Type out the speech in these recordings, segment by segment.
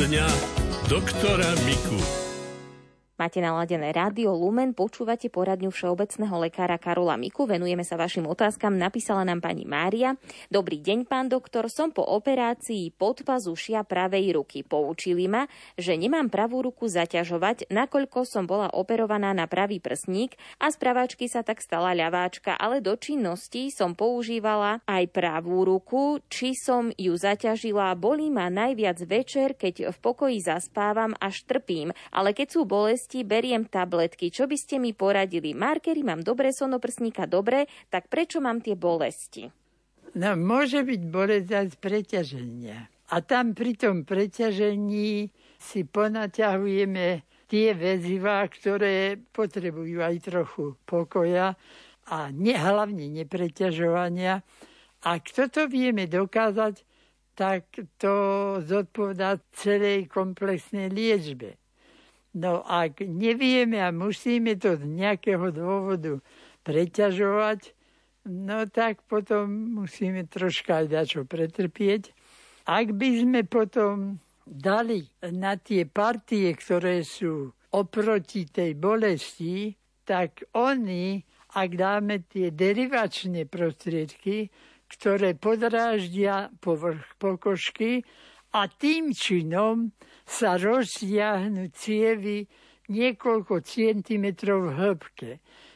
dňa doktora Miku. Máte naladené rádio Lumen, počúvate poradňu všeobecného lekára Karola Miku. Venujeme sa vašim otázkam. Napísala nám pani Mária. Dobrý deň, pán doktor. Som po operácii podpazušia pravej ruky. Poučili ma, že nemám pravú ruku zaťažovať, nakoľko som bola operovaná na pravý prsník a z praváčky sa tak stala ľaváčka, ale do činnosti som používala aj pravú ruku. Či som ju zaťažila, bolí ma najviac večer, keď v pokoji zaspávam až trpím, ale keď sú bolesti, bolesti, beriem tabletky. Čo by ste mi poradili? Markery mám dobre, sonoprsníka dobre, tak prečo mám tie bolesti? No, môže byť bolesť aj z preťaženia. A tam pri tom preťažení si ponaťahujeme tie väzivá, ktoré potrebujú aj trochu pokoja a ne, hlavne nepreťažovania. A kto to vieme dokázať, tak to zodpovedá celej komplexnej liečbe. No ak nevieme a musíme to z nejakého dôvodu preťažovať, no tak potom musíme troška aj dačo pretrpieť. Ak by sme potom dali na tie partie, ktoré sú oproti tej bolesti, tak oni, ak dáme tie derivačné prostriedky, ktoré podráždia povrch pokožky a tým činom sa rozsiahnu cievy niekoľko centimetrov v hĺbke.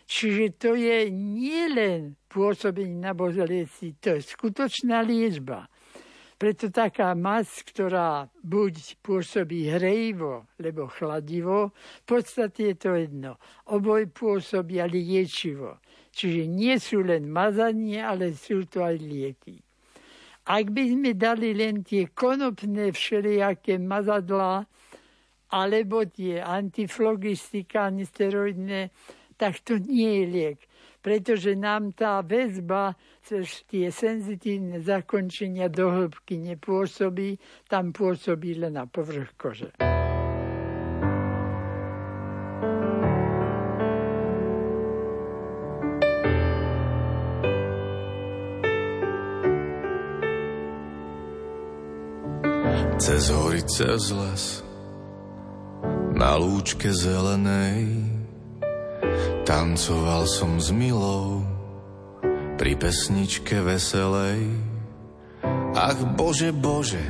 Čiže to je nielen pôsobenie na bolesti, to je skutočná liečba. Preto taká mas, ktorá buď pôsobí hrejivo, lebo chladivo, v podstate je to jedno. Oboj pôsobia liečivo. Čiže nie sú len mazanie, ale sú to aj lieky. Ak by sme dali len tie konopné všelijaké mazadlá, alebo tie antiflogistika, steroidné, tak to nie je liek. Pretože nám tá väzba cez tie senzitívne zakončenia do hĺbky nepôsobí, tam pôsobí len na povrch kože. Cez hory, cez les, na lúčke zelenej, tancoval som s milou, pri pesničke veselej. Ach Bože, Bože,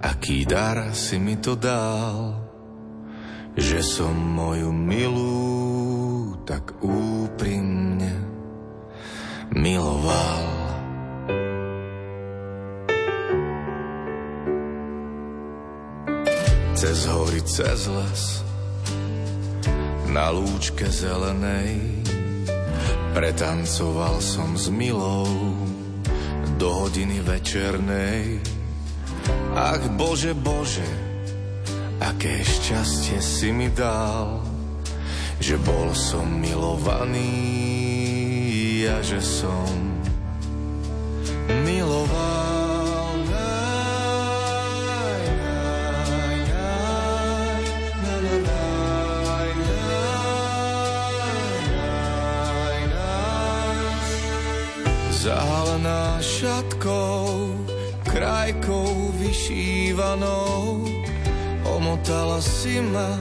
aký dar si mi to dal, že som moju milú tak úprimne miloval. Cez hory, cez les, na lúčke zelenej, pretancoval som s milou do hodiny večernej. Ach Bože, Bože, aké šťastie si mi dal, že bol som milovaný a že som milovaný. Zahalená šatkou, krajkou vyšívanou, omotala si ma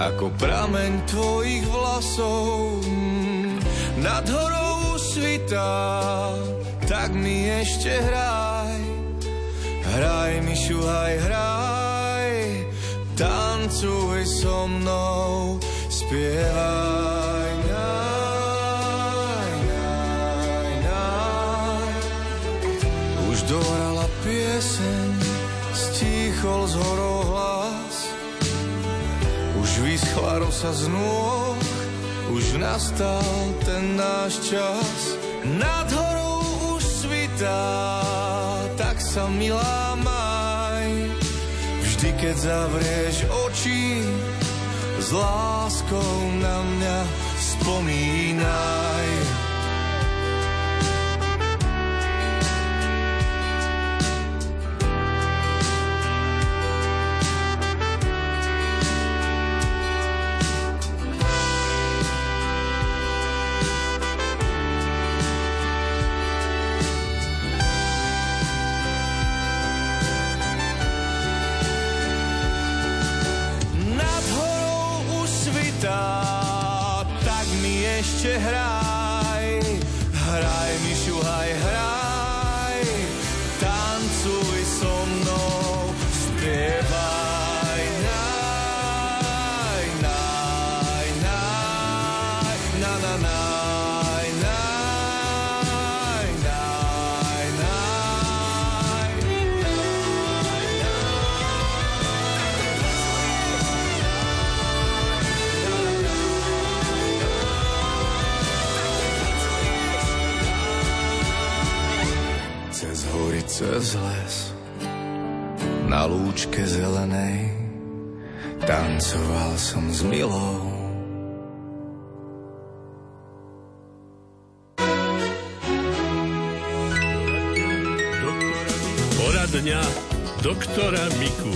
ako prameň tvojich vlasov. Nad horou svitá, tak mi ešte hraj, hraj mi šuhaj, hraj, tancuj so mnou, spievaj. Z horou hlas. Už vyschla rosa z nôh, už nastal ten náš čas. Nad horou už svitá, tak sa milá maj. Vždy, keď zavrieš oči, s láskou na mňa spomínaj. Som s milou. Poradňa doktora Miku.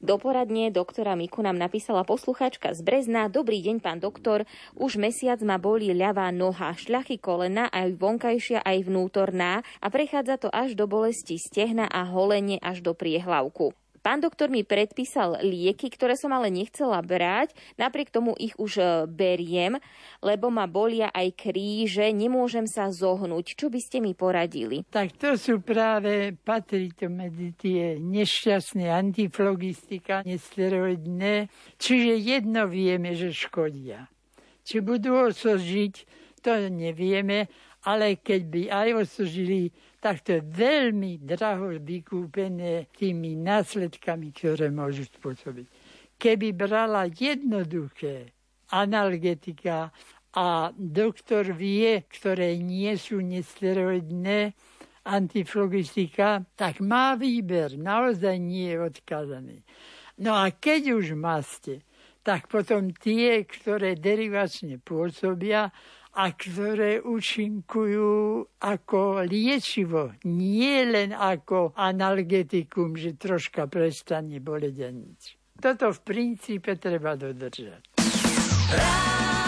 Do poradne doktora Miku nám napísala posluchačka z Brezna. Dobrý deň, pán doktor. Už mesiac ma bolí ľavá noha, šľachy kolena, aj vonkajšia, aj vnútorná a prechádza to až do bolesti stehna a holenie až do priehlavku. Pán doktor mi predpísal lieky, ktoré som ale nechcela brať, napriek tomu ich už e, beriem, lebo ma bolia aj kríže, nemôžem sa zohnúť. Čo by ste mi poradili? Tak to sú práve, patrí to medzi tie nešťastné antiflogistika, nesteroidné, čiže jedno vieme, že škodia. Či budú osožiť, to nevieme, ale keď by aj osožili, tak to je veľmi draho vykúpené tými následkami, ktoré môžu spôsobiť. Keby brala jednoduché analgetika a doktor vie, ktoré nie sú nesteroidné, antiflogistika, tak má výber, naozaj nie je odkazaný. No a keď už máste, tak potom tie, ktoré derivačne pôsobia, a ktoré účinkujú ako liečivo, nie len ako analgetikum, že troška prestane boleť a nič. Toto v princípe treba dodržať. I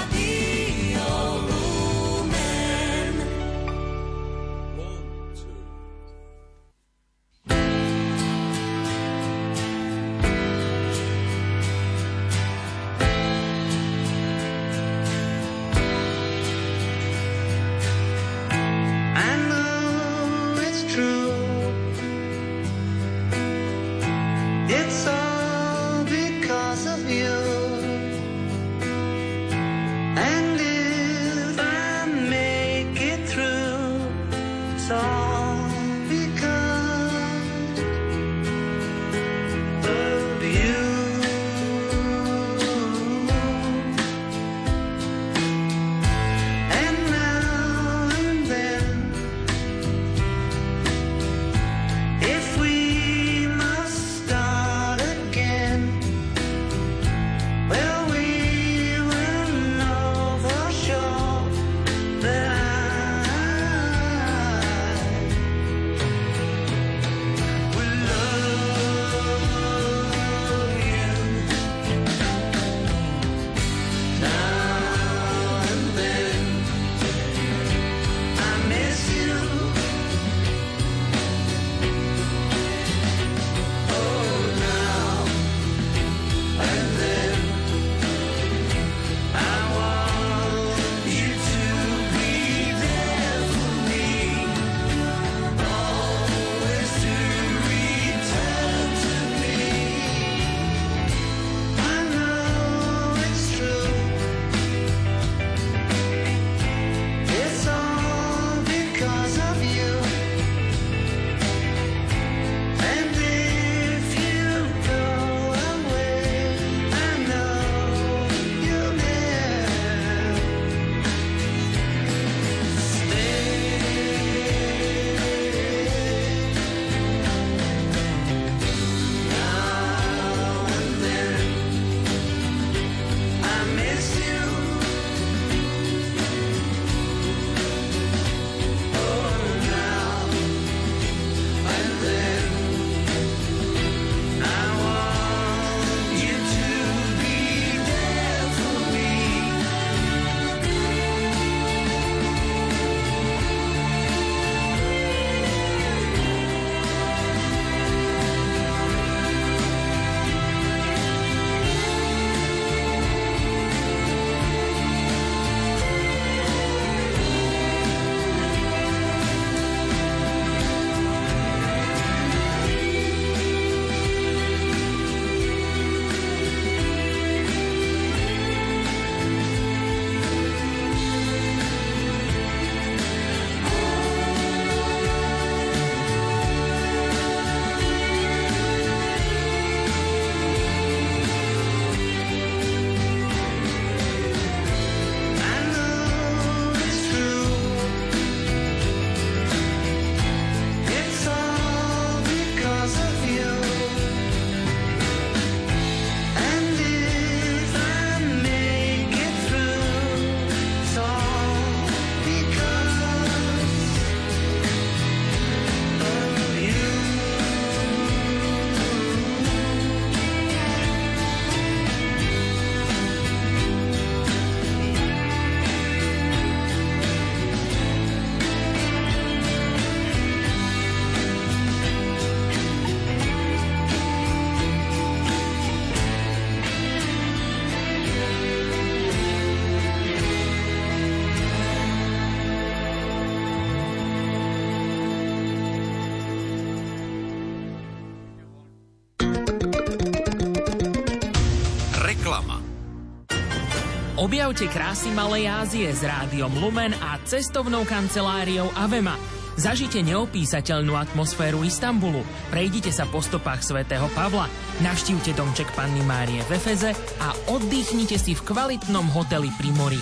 Objavte krásy Malej Ázie s rádiom Lumen a cestovnou kanceláriou Avema. Zažite neopísateľnú atmosféru Istanbulu, prejdite sa po stopách svätého Pavla, navštívte domček Panny Márie v Efeze a oddychnite si v kvalitnom hoteli pri mori.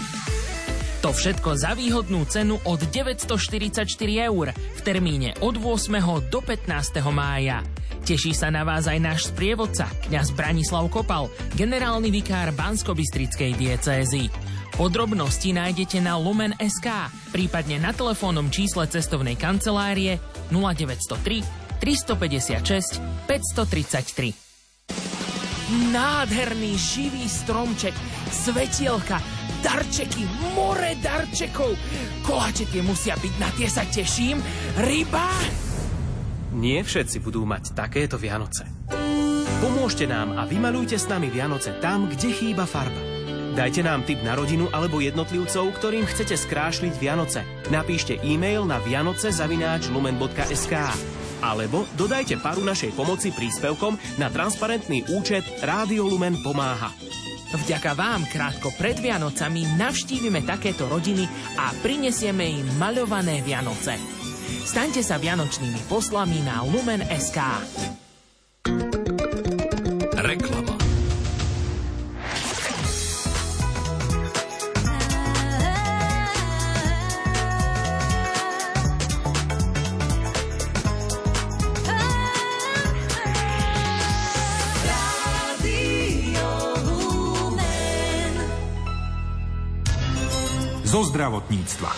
To všetko za výhodnú cenu od 944 eur v termíne od 8. do 15. mája. Teší sa na vás aj náš sprievodca, kňaz Branislav Kopal, generálny vikár Bansko-Bystrickej diecézy. Podrobnosti nájdete na Lumen.sk, prípadne na telefónnom čísle cestovnej kancelárie 0903 356 533. Nádherný živý stromček, svetielka, darčeky, more darčekov. Koláče tie musia byť, na tie sa teším. Ryba! Nie všetci budú mať takéto Vianoce. Pomôžte nám a vymalujte s nami Vianoce tam, kde chýba farba. Dajte nám tip na rodinu alebo jednotlivcov, ktorým chcete skrášliť Vianoce. Napíšte e-mail na vianoce.lumen.sk alebo dodajte paru našej pomoci príspevkom na transparentný účet Rádio Lumen pomáha. Vďaka vám krátko pred Vianocami navštívime takéto rodiny a prinesieme im maľované Vianoce. Staňte sa vianočnými poslami na Lumen.sk. zo zdravotníctva.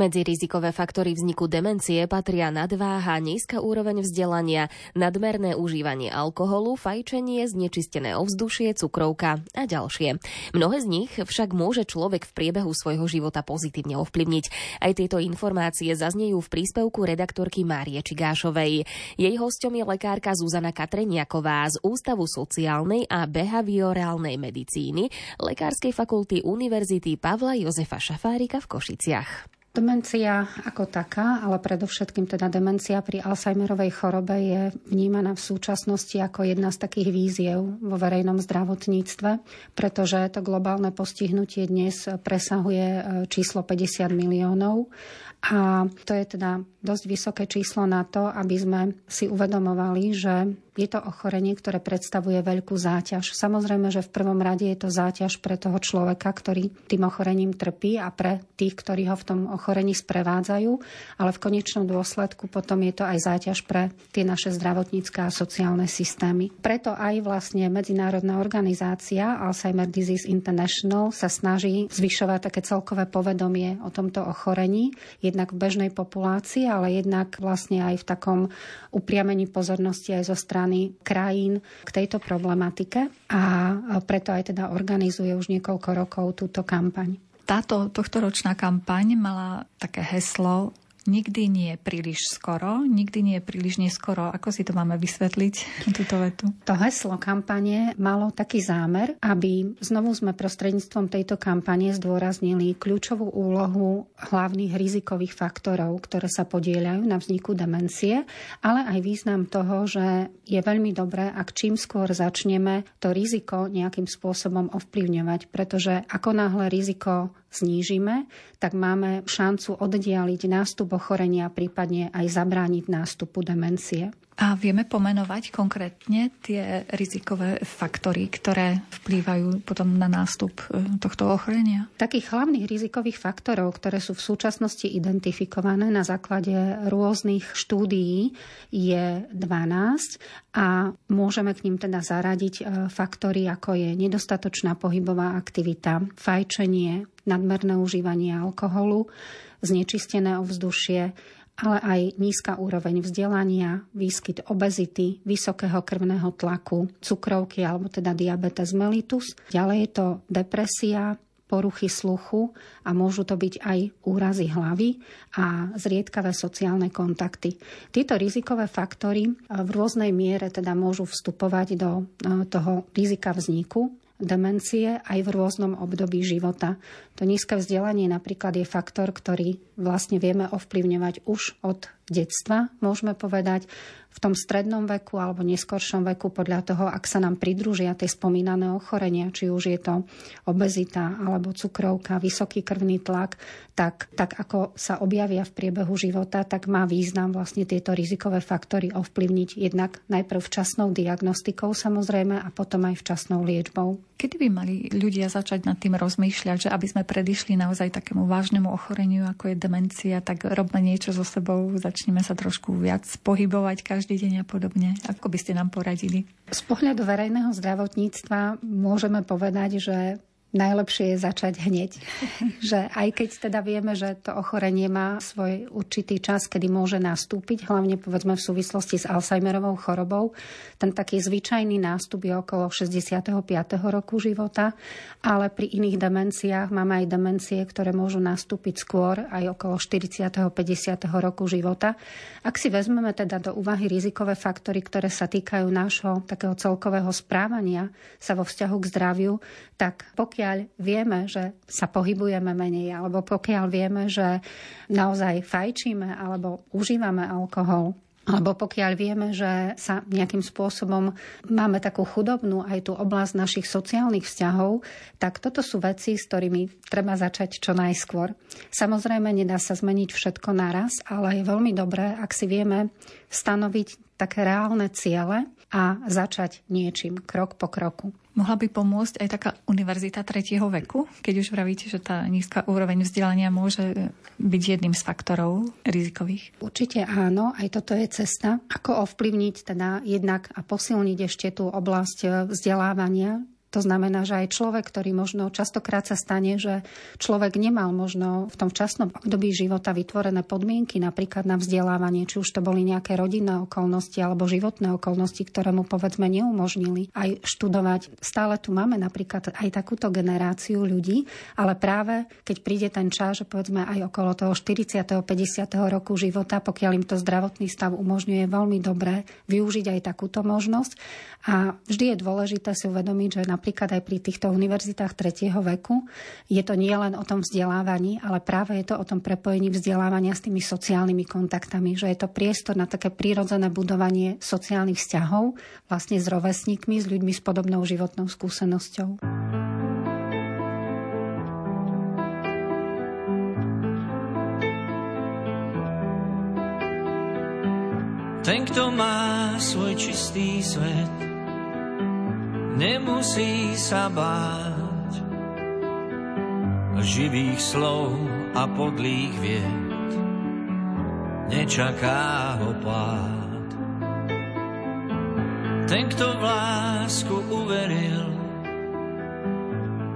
Medzi rizikové faktory vzniku demencie patria nadváha, nízka úroveň vzdelania, nadmerné užívanie alkoholu, fajčenie, znečistené ovzdušie, cukrovka a ďalšie. Mnohé z nich však môže človek v priebehu svojho života pozitívne ovplyvniť. Aj tieto informácie zaznejú v príspevku redaktorky Márie Čigášovej. Jej hostom je lekárka Zuzana Katreniaková z Ústavu sociálnej a behaviorálnej medicíny Lekárskej fakulty Univerzity Pavla Jozefa Šafárika v Košiciach. Demencia ako taká, ale predovšetkým teda demencia pri Alzheimerovej chorobe je vnímaná v súčasnosti ako jedna z takých víziev vo verejnom zdravotníctve, pretože to globálne postihnutie dnes presahuje e, číslo 50 miliónov. A to je teda dosť vysoké číslo na to, aby sme si uvedomovali, že je to ochorenie, ktoré predstavuje veľkú záťaž. Samozrejme, že v prvom rade je to záťaž pre toho človeka, ktorý tým ochorením trpí a pre tých, ktorí ho v tom ochorení sprevádzajú, ale v konečnom dôsledku potom je to aj záťaž pre tie naše zdravotnícke a sociálne systémy. Preto aj vlastne Medzinárodná organizácia Alzheimer Disease International sa snaží zvyšovať také celkové povedomie o tomto ochorení, jednak v bežnej populácii, ale jednak vlastne aj v takom upriamení pozornosti aj zo strany krajín k tejto problematike a preto aj teda organizuje už niekoľko rokov túto kampaň. Táto tohtoročná kampaň mala také heslo Nikdy nie je príliš skoro, nikdy nie je príliš neskoro. Ako si to máme vysvetliť, túto vetu? To heslo kampane malo taký zámer, aby znovu sme prostredníctvom tejto kampane zdôraznili kľúčovú úlohu hlavných rizikových faktorov, ktoré sa podieľajú na vzniku demencie, ale aj význam toho, že je veľmi dobré, ak čím skôr začneme to riziko nejakým spôsobom ovplyvňovať, pretože ako náhle riziko znížime, tak máme šancu oddialiť nástup ochorenia, prípadne aj zabrániť nástupu demencie. A vieme pomenovať konkrétne tie rizikové faktory, ktoré vplývajú potom na nástup e, tohto ochorenia? Takých hlavných rizikových faktorov, ktoré sú v súčasnosti identifikované na základe rôznych štúdií, je 12 a môžeme k ním teda zaradiť e, faktory, ako je nedostatočná pohybová aktivita, fajčenie, nadmerné užívanie alkoholu, znečistené ovzdušie, ale aj nízka úroveň vzdelania, výskyt obezity, vysokého krvného tlaku, cukrovky alebo teda diabetes mellitus. Ďalej je to depresia, poruchy sluchu a môžu to byť aj úrazy hlavy a zriedkavé sociálne kontakty. Tieto rizikové faktory v rôznej miere teda môžu vstupovať do e, toho rizika vzniku demencie aj v rôznom období života. To nízke vzdelanie napríklad je faktor, ktorý vlastne vieme ovplyvňovať už od detstva, môžeme povedať, v tom strednom veku alebo neskoršom veku podľa toho, ak sa nám pridružia tie spomínané ochorenia, či už je to obezita alebo cukrovka, vysoký krvný tlak, tak, tak ako sa objavia v priebehu života, tak má význam vlastne tieto rizikové faktory ovplyvniť jednak najprv včasnou diagnostikou samozrejme a potom aj včasnou liečbou. Kedy by mali ľudia začať nad tým rozmýšľať, že aby sme predišli naozaj takému vážnemu ochoreniu, ako je demencia, tak robme niečo so sebou, začneme sa trošku viac pohybovať každý deň a podobne. Ako by ste nám poradili? Z pohľadu verejného zdravotníctva môžeme povedať, že najlepšie je začať hneď. že aj keď teda vieme, že to ochorenie má svoj určitý čas, kedy môže nastúpiť, hlavne povedzme v súvislosti s Alzheimerovou chorobou, ten taký zvyčajný nástup je okolo 65. roku života, ale pri iných demenciách máme aj demencie, ktoré môžu nastúpiť skôr, aj okolo 40. 50. roku života. Ak si vezmeme teda do úvahy rizikové faktory, ktoré sa týkajú nášho takého celkového správania sa vo vzťahu k zdraviu, tak pokiaľ vieme, že sa pohybujeme menej, alebo pokiaľ vieme, že naozaj fajčíme alebo užívame alkohol, alebo pokiaľ vieme, že sa nejakým spôsobom máme takú chudobnú aj tú oblasť našich sociálnych vzťahov, tak toto sú veci, s ktorými treba začať čo najskôr. Samozrejme, nedá sa zmeniť všetko naraz, ale je veľmi dobré, ak si vieme stanoviť také reálne ciele a začať niečím, krok po kroku. Mohla by pomôcť aj taká univerzita tretieho veku, keď už vravíte, že tá nízka úroveň vzdelania môže byť jedným z faktorov rizikových? Určite áno, aj toto je cesta, ako ovplyvniť teda jednak a posilniť ešte tú oblasť vzdelávania to znamená, že aj človek, ktorý možno častokrát sa stane, že človek nemal možno v tom časnom období života vytvorené podmienky napríklad na vzdelávanie, či už to boli nejaké rodinné okolnosti alebo životné okolnosti, ktoré mu povedzme neumožnili aj študovať. Stále tu máme napríklad aj takúto generáciu ľudí, ale práve keď príde ten čas, že povedzme aj okolo toho 40. 50. roku života, pokiaľ im to zdravotný stav umožňuje veľmi dobre využiť aj takúto možnosť. A vždy je dôležité si uvedomiť, že napríklad aj pri týchto univerzitách tretieho veku je to nie len o tom vzdelávaní, ale práve je to o tom prepojení vzdelávania s tými sociálnymi kontaktami, že je to priestor na také prírodzené budovanie sociálnych vzťahov vlastne s rovesníkmi, s ľuďmi s podobnou životnou skúsenosťou. Ten, kto má svoj čistý svet, nemusí sa báť živých slov a podlých vied. Nečaká ho pád. Ten, kto v lásku uveril,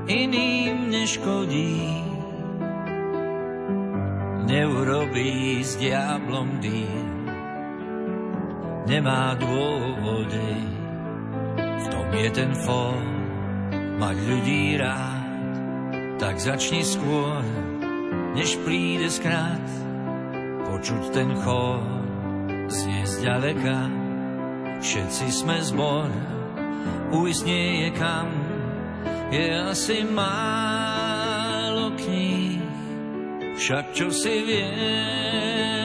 iným neškodí. Neurobí s diablom dým nemá dôvody. V tom je ten fór, mať ľudí rád, tak začni skôr, než príde skrát, počuť ten chór, znie zďaleka, všetci sme zbor, ujsť nie je kam, je asi málo kníh, však čo si vieme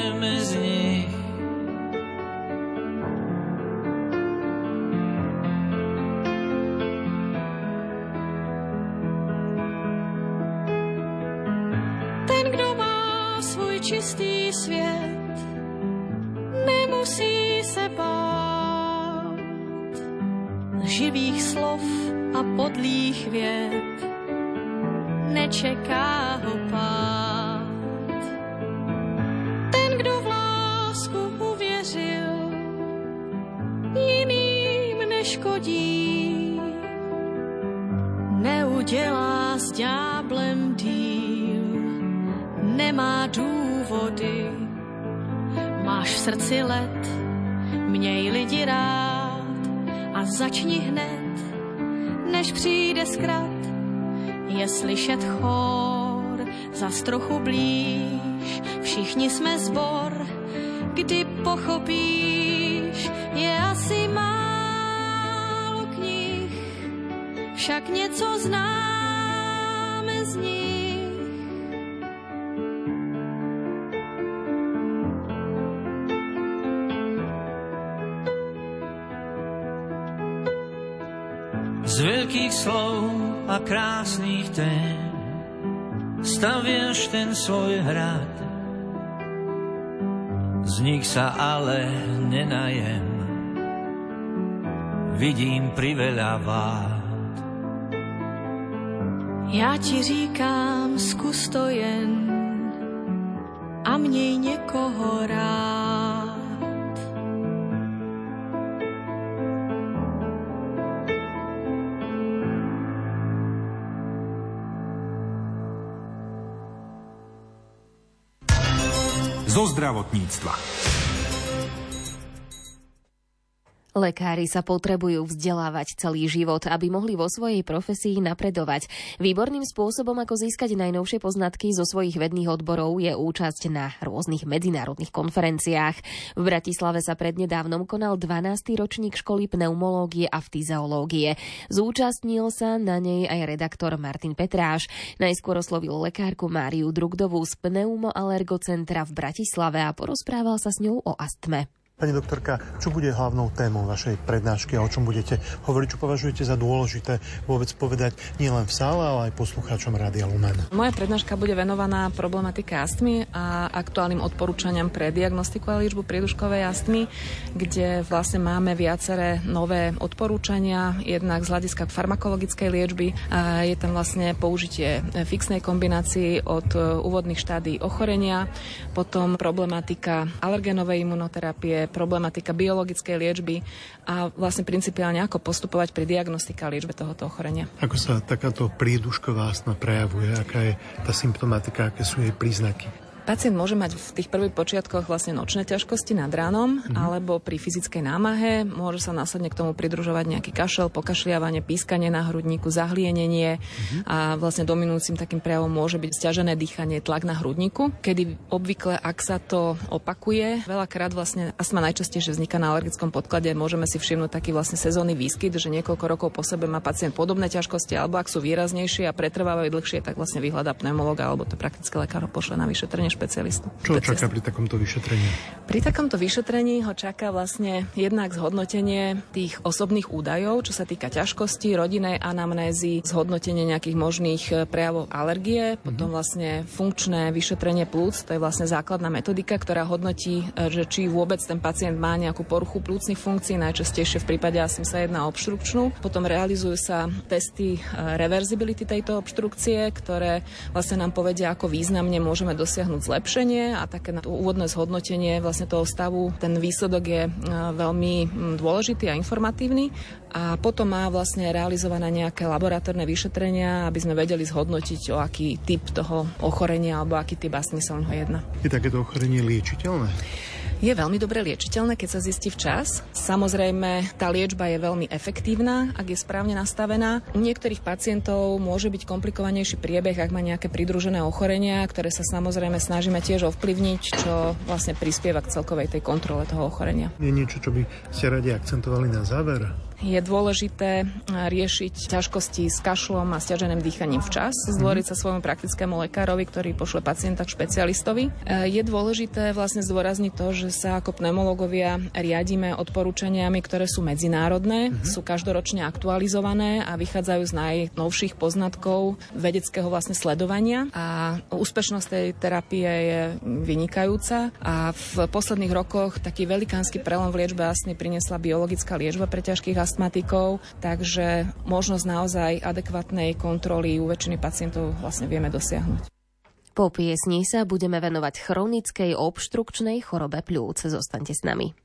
a podlých věd. Nečeká ho pád. Ten, kdo v lásku uvěřil, jiným neškodí. Neudělá s ďáblem díl, nemá důvody. Máš v srdci let, měj lidi rád a začni hned, zkrat. Je slyšet chor, zas trochu blíž, všichni jsme zbor, kdy pochopíš, je asi málo knih, však něco známe veľkých slov a krásnych tém staviaš ten svoj hrad. Z nich sa ale nenajem, vidím priveľa vád. Já ti říkám, zkus to jen a měj někoho rád. Zo zdravotníctva. Lekári sa potrebujú vzdelávať celý život, aby mohli vo svojej profesii napredovať. Výborným spôsobom, ako získať najnovšie poznatky zo svojich vedných odborov, je účasť na rôznych medzinárodných konferenciách. V Bratislave sa prednedávnom konal 12. ročník školy pneumológie a fyziológie. Zúčastnil sa na nej aj redaktor Martin Petráš. Najskôr oslovil lekárku Máriu Drugdovú z pneumoalergocentra v Bratislave a porozprával sa s ňou o astme. Pani doktorka, čo bude hlavnou témou vašej prednášky a o čom budete hovoriť? Čo považujete za dôležité vôbec povedať nielen v sále, ale aj poslucháčom Rádia Lumen? Moja prednáška bude venovaná problematike astmy a aktuálnym odporúčaniam pre diagnostiku a liečbu prieduškovej astmy, kde vlastne máme viaceré nové odporúčania, jednak z hľadiska farmakologickej liečby. A je tam vlastne použitie fixnej kombinácii od úvodných štádí ochorenia, potom problematika alergenovej imunoterapie, problematika biologickej liečby a vlastne principiálne ako postupovať pri diagnostike a liečbe tohoto ochorenia. Ako sa takáto prídušková astma prejavuje? Aká je tá symptomatika? Aké sú jej príznaky? Pacient môže mať v tých prvých počiatkoch vlastne nočné ťažkosti nad ránom mm. alebo pri fyzickej námahe. Môže sa následne k tomu pridružovať nejaký kašel, pokašliavanie, pískanie na hrudníku, zahlienenie mm. a vlastne dominujúcim takým prejavom môže byť stiažené dýchanie, tlak na hrudníku, kedy obvykle, ak sa to opakuje, veľakrát vlastne astma najčastejšie vzniká na alergickom podklade, môžeme si všimnúť taký vlastne sezónny výskyt, že niekoľko rokov po sebe má pacient podobné ťažkosti, alebo ak sú výraznejšie a pretrvávajú dlhšie, tak vlastne vyhľadá pneumologa alebo to prakticky lekár pošle na vyšetrenie špecialistu. Čo čaká pri takomto vyšetrení? Pri takomto vyšetrení ho čaká vlastne jednak zhodnotenie tých osobných údajov, čo sa týka ťažkosti, rodinej anamnézy, zhodnotenie nejakých možných e, prejavov alergie, mm-hmm. potom vlastne funkčné vyšetrenie plúc, to je vlastne základná metodika, ktorá hodnotí, e, že či vôbec ten pacient má nejakú poruchu plúcnych funkcií, najčastejšie v prípade asi sa jedná o obštrukčnú. Potom realizujú sa testy e, reverzibility tejto obštrukcie, ktoré vlastne nám povedia, ako významne môžeme dosiahnuť zlepšenie a také úvodné zhodnotenie vlastne toho stavu. Ten výsledok je e, veľmi dôležitý a informatívny a potom má vlastne realizované nejaké laboratórne vyšetrenia, aby sme vedeli zhodnotiť, o aký typ toho ochorenia alebo aký typ astmy sa jedná. Je takéto ochorenie liečiteľné? Je veľmi dobre liečiteľné, keď sa zistí včas. Samozrejme, tá liečba je veľmi efektívna, ak je správne nastavená. U niektorých pacientov môže byť komplikovanejší priebeh, ak má nejaké pridružené ochorenia, ktoré sa samozrejme snažíme tiež ovplyvniť, čo vlastne prispieva k celkovej tej kontrole toho ochorenia. Je niečo, čo by ste radi akcentovali na záver? je dôležité riešiť ťažkosti s kašlom a stiaženým dýchaním včas, zdvoriť sa svojmu praktickému lekárovi, ktorý pošle pacienta k špecialistovi. E, je dôležité vlastne zdôrazniť to, že sa ako pneumológovia riadíme odporúčaniami, ktoré sú medzinárodné, uh-huh. sú každoročne aktualizované a vychádzajú z najnovších poznatkov vedeckého vlastne sledovania a úspešnosť tej terapie je vynikajúca a v posledných rokoch taký velikánsky prelom v liečbe astmy priniesla biologická liečba pre ťažkých astmatikov, takže možnosť naozaj adekvátnej kontroly u väčšiny pacientov vlastne vieme dosiahnuť. Po piesni sa budeme venovať chronickej obštrukčnej chorobe pľúc. Zostaňte s nami.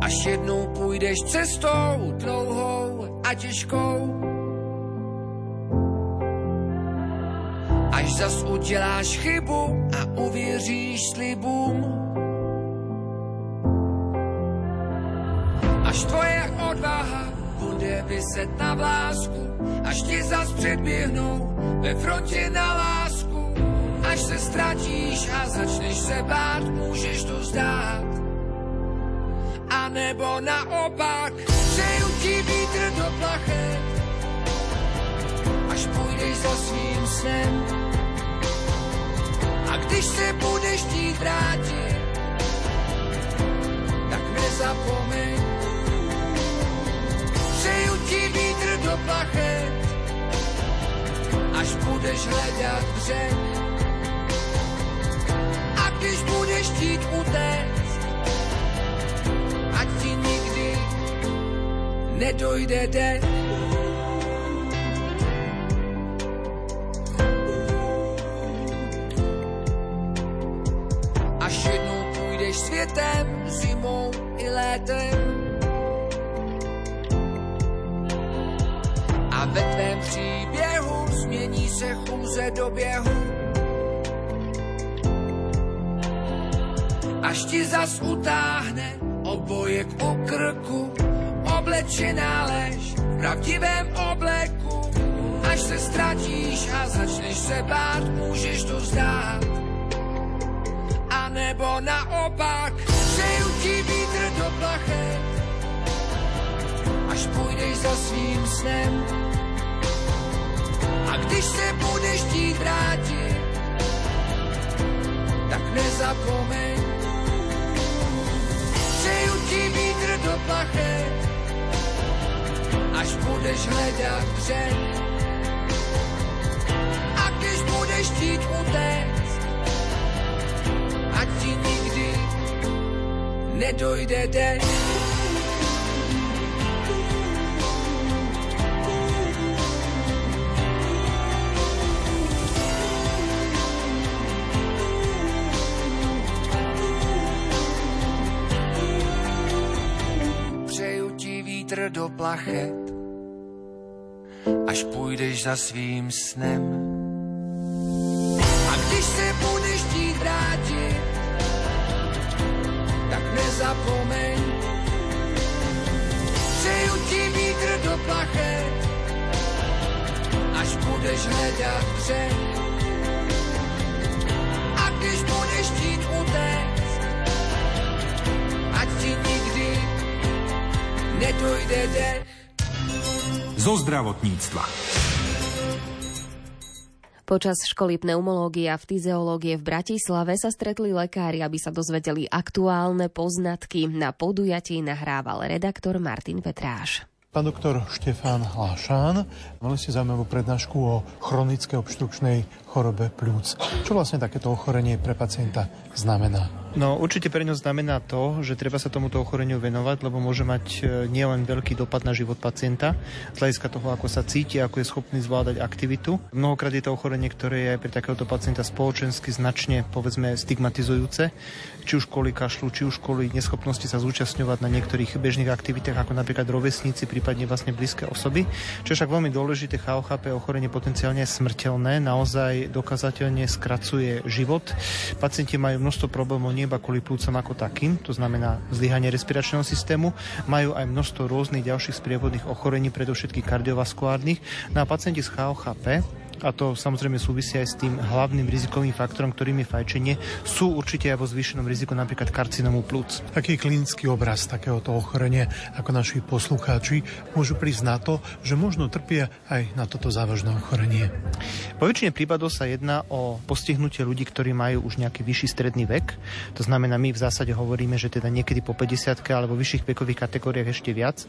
Až jednou půjdeš cestou dlouhou a těžkou, až zas uděláš chybu a uvěříš slibům. Až tvoje odvaha bude vyset na vlásku, až ti zas předběhnou ve frontě na lásku. Až se ztratíš a začneš se bát, můžeš to zdát. A nebo naopak, přeju ti vítr do plachet, až půjdeš za svým snem. A když se budeš chtít vrátit, nezapomeň. Ti vítr do plachet, až budeš hledat břeh. A když budeš chtít utéct, ať ti nikdy nedojde dech. Až jednou půjdeš světem, zimou i létem. Se chůze do běhu. Až ti zas utáhne obojek o krku, oblečená lež v pravdivém obleku. Až se ztratíš a začneš se bát, můžeš to zdát. A nebo naopak, přeju ti vítr do plachet, až půjdeš za svým snem. A když se budeš chtít vrátit, tak nezapomeň. Přeju ti vítr do plachet, až budeš hledat břeh. A když budeš chtít utéct, ať ti nikdy nedojde dech. Do plachet, až půjdeš za svým snem. A když se budeš chtít vrátit, tak nezapomeň. Přeju ti vítr do plachet, až budeš hledat břeh. Zo zdravotníctva. Počas školy pneumológie a fyziológie v Bratislave sa stretli lekári, aby sa dozvedeli aktuálne poznatky. Na podujatí nahrával redaktor Martin Petráš. Pán doktor Štefán Lášán, mali ste zaujímavú prednášku o chronickej obštrukčnej chorobe plúc. Čo vlastne takéto ochorenie pre pacienta znamená? No určite pre ňo znamená to, že treba sa tomuto ochoreniu venovať, lebo môže mať e, nielen veľký dopad na život pacienta, z hľadiska toho, ako sa cíti, ako je schopný zvládať aktivitu. Mnohokrát je to ochorenie, ktoré je aj pre takéhoto pacienta spoločensky značne, povedzme, stigmatizujúce. Či už kvôli kašlu, či už kvôli neschopnosti sa zúčastňovať na niektorých bežných aktivitách, ako napríklad rovesníci, prípadne vlastne blízke osoby. Čo je však veľmi dôležité, CHP ochorenie potenciálne smrteľné, naozaj dokazateľne skracuje život. Pacienti majú množstvo problémov nie iba kvôli plúcam ako takým, to znamená zlyhanie respiračného systému, majú aj množstvo rôznych ďalších sprievodných ochorení, predovšetkých kardiovaskulárnych. No a pacienti z CHP a to samozrejme súvisí aj s tým hlavným rizikovým faktorom, ktorým je fajčenie, sú určite aj vo zvýšenom riziku napríklad karcinomu plúc. Taký klinický obraz takéhoto ochorenia, ako naši poslucháči, môžu prísť na to, že možno trpia aj na toto závažné ochorenie. Po väčšine prípadov sa jedná o postihnutie ľudí, ktorí majú už nejaký vyšší stredný vek. To znamená, my v zásade hovoríme, že teda niekedy po 50 alebo vyšších vekových kategóriách ešte viac.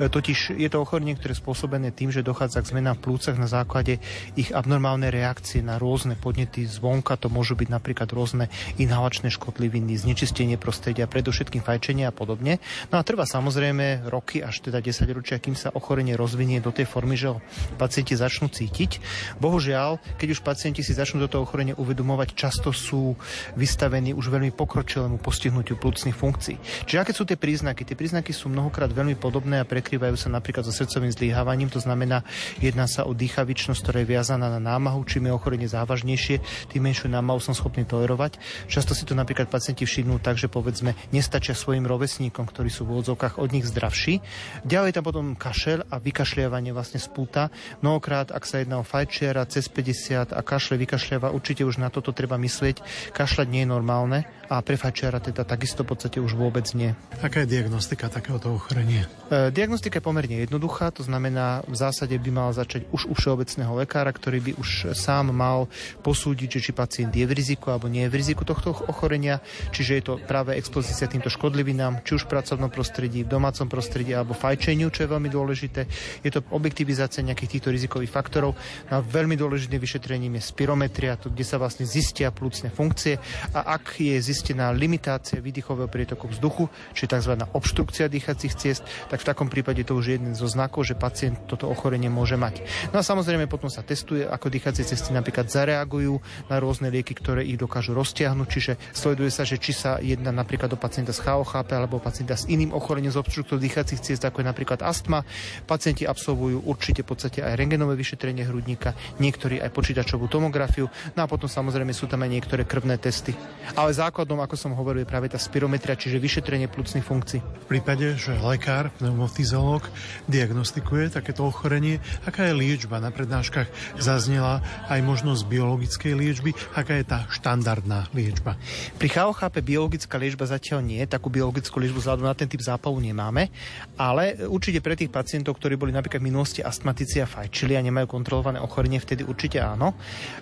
E, Totiž je to ochorenie, ktoré je spôsobené tým, že dochádza k zmenám v plúcach na základe ich abnormálne reakcie na rôzne podnety zvonka. To môžu byť napríklad rôzne inhalačné škodliviny, znečistenie prostredia, predovšetkým fajčenie a podobne. No a trvá samozrejme roky až teda 10 ročia, kým sa ochorenie rozvinie do tej formy, že ho pacienti začnú cítiť. Bohužiaľ, keď už pacienti si začnú do toho ochorenia uvedomovať, často sú vystavení už veľmi pokročilému postihnutiu plúcnych funkcií. Čiže aké sú tie príznaky? Tie príznaky sú mnohokrát veľmi podobné a prekrývajú sa napríklad so srdcovým zlyhávaním, to znamená, jedná sa o dýchavičnosť, ktorá je viazaná na námahu. Čím je ochorenie závažnejšie, tým menšiu námahu som schopný tolerovať. Často si to napríklad pacienti všimnú tak, že povedzme nestačia svojim rovesníkom, ktorí sú v odzovkách od nich zdravší. Ďalej tam potom kašel a vykašľiavanie vlastne z púta. Mnohokrát, ak sa jedná o fajčiara cez 50 a kašle vykašľiava, určite už na toto treba myslieť. Kašľať nie je normálne a pre fajčiara teda takisto v podstate už vôbec nie. Aká je diagnostika takéhoto ochorenia? E, diagnostika je pomerne jednoduchá, to znamená, v zásade by mal začať už u všeobecného lekára, ktorý by už sám mal posúdiť, či pacient je v riziku alebo nie je v riziku tohto ochorenia. Čiže je to práve expozícia týmto škodlivinám, či už v pracovnom prostredí, v domácom prostredí alebo fajčeniu, čo je veľmi dôležité. Je to objektivizácia nejakých týchto rizikových faktorov. No a veľmi dôležitým vyšetrením je spirometria, to, kde sa vlastne zistia plúcne funkcie a ak je zistená limitácia výdychového prietoku vzduchu, či tzv. obštrukcia dýchacích ciest, tak v takom prípade to už je jeden zo znakov, že pacient toto ochorenie môže mať. No a samozrejme potom sa testuje, ako dýchacie cesty napríklad zareagujú na rôzne lieky, ktoré ich dokážu roztiahnuť, čiže sleduje sa, že či sa jedná napríklad o pacienta s CHOCHP alebo pacienta s iným ochorením z obštrukciou dýchacích ciest, ako je napríklad astma. Pacienti absolvujú určite v podstate aj rengenové vyšetrenie hrudníka, niektorí aj počítačovú tomografiu, no a potom samozrejme sú tam aj niektoré krvné testy. Ale základom, ako som hovoril, je práve tá spirometria, čiže vyšetrenie plúcnych funkcií. V prípade, že lekár, pneumofyziológ diagnostikuje takéto ochorenie, aká je liečba? Na prednáškach zaznela aj možnosť biologickej liečby, aká je tá štandardná liečba? Pri chápe biologická liečba zatiaľ nie, takú biologickú liečbu vzhľadom na ten typ zápalu nemáme, ale určite pre tých pacientov, ktorí boli napríklad v minulosti astmatici a fajčili a nemajú kontrolované ochorenie, vtedy určite áno.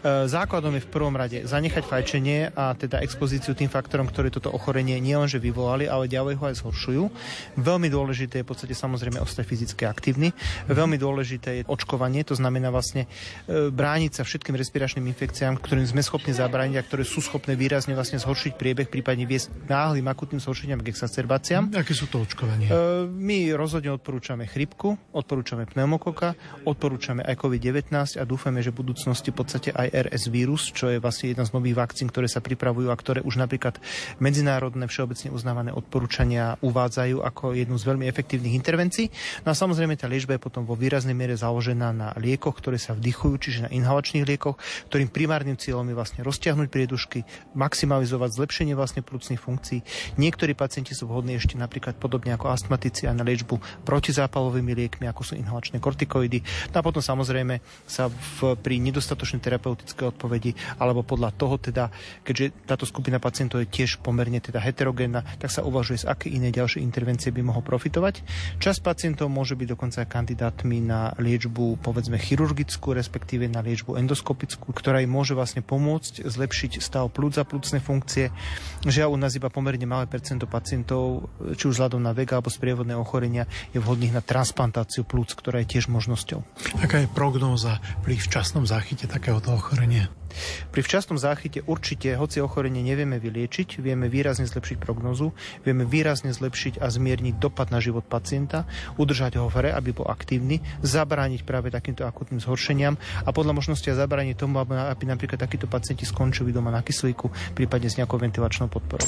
E, základom je v prvom rade zanechať fajčenie a teda expozíciu tým faktorom, ktoré toto ochorenie nielenže vyvolali, ale ďalej ho aj zhoršujú. Veľmi dôležité je v podstate samozrejme ostať fyzicky aktívny. Veľmi dôležité je očkovanie, to znamená vlastne e, brániť sa všetkým respiračným infekciám, ktorým sme schopní zabrániť a ktoré sú schopné výrazne vlastne zhoršiť priebeh, prípadne viesť náhlym akutným zhoršeniam k exacerbáciám. Aké sú to očkovanie? E, my rozhodne odporúčame chrypku, odporúčame pneumokoka, odporúčame aj COVID-19 a dúfame, že v budúcnosti v podstate aj RS vírus, čo je vlastne jedna z nových vakcín, ktoré sa pripravujú a ktoré už napríklad medzinárodné všeobecne uznávané odporúčania uvádzajú ako jednu z veľmi efektívnych intervencií. No a samozrejme tá liečba je potom vo výraznej miere založená na liekoch, ktoré sa vdychujú, čiže na inhalačných liekoch, ktorým primárnym cieľom je vlastne roztiahnuť priedušky, maximalizovať zlepšenie vlastne plúcnych funkcií. Niektorí pacienti sú vhodní ešte napríklad podobne ako astmatici a na liečbu protizápalovými liekmi, ako sú inhalačné kortikoidy. No a potom samozrejme sa v, pri nedostatočnej terapeutickej odpovedi alebo podľa toho teda, keďže táto skupina pacientov je tiež pomerne teda heterogénna, tak sa uvažuje, z aké iné ďalšie intervencie by mohol profitovať. Čas pacientov môže byť dokonca kandidátmi na liečbu povedzme chirurgickú, respektíve na liečbu endoskopickú, ktorá im môže vlastne pomôcť zlepšiť stav plúc a plúcne funkcie. Žiaľ, u nás iba pomerne malé percento pacientov, či už vzhľadom na vek alebo sprievodné ochorenia, je vhodných na transplantáciu plúc, ktorá je tiež možnosťou. Aká je prognóza pri včasnom záchyte takéhoto ochorenia? Pri včasnom záchyte určite, hoci ochorenie nevieme vyliečiť, vieme výrazne zlepšiť prognozu, vieme výrazne zlepšiť a zmierniť dopad na život pacienta, udržať ho v hre, aby bol aktívny, zabrániť práve takýmto akutným zhoršeniam a podľa možnosti zabrániť tomu, aby napríklad takíto pacienti skončili doma na kyslíku, prípadne s nejakou ventilačnou podporou.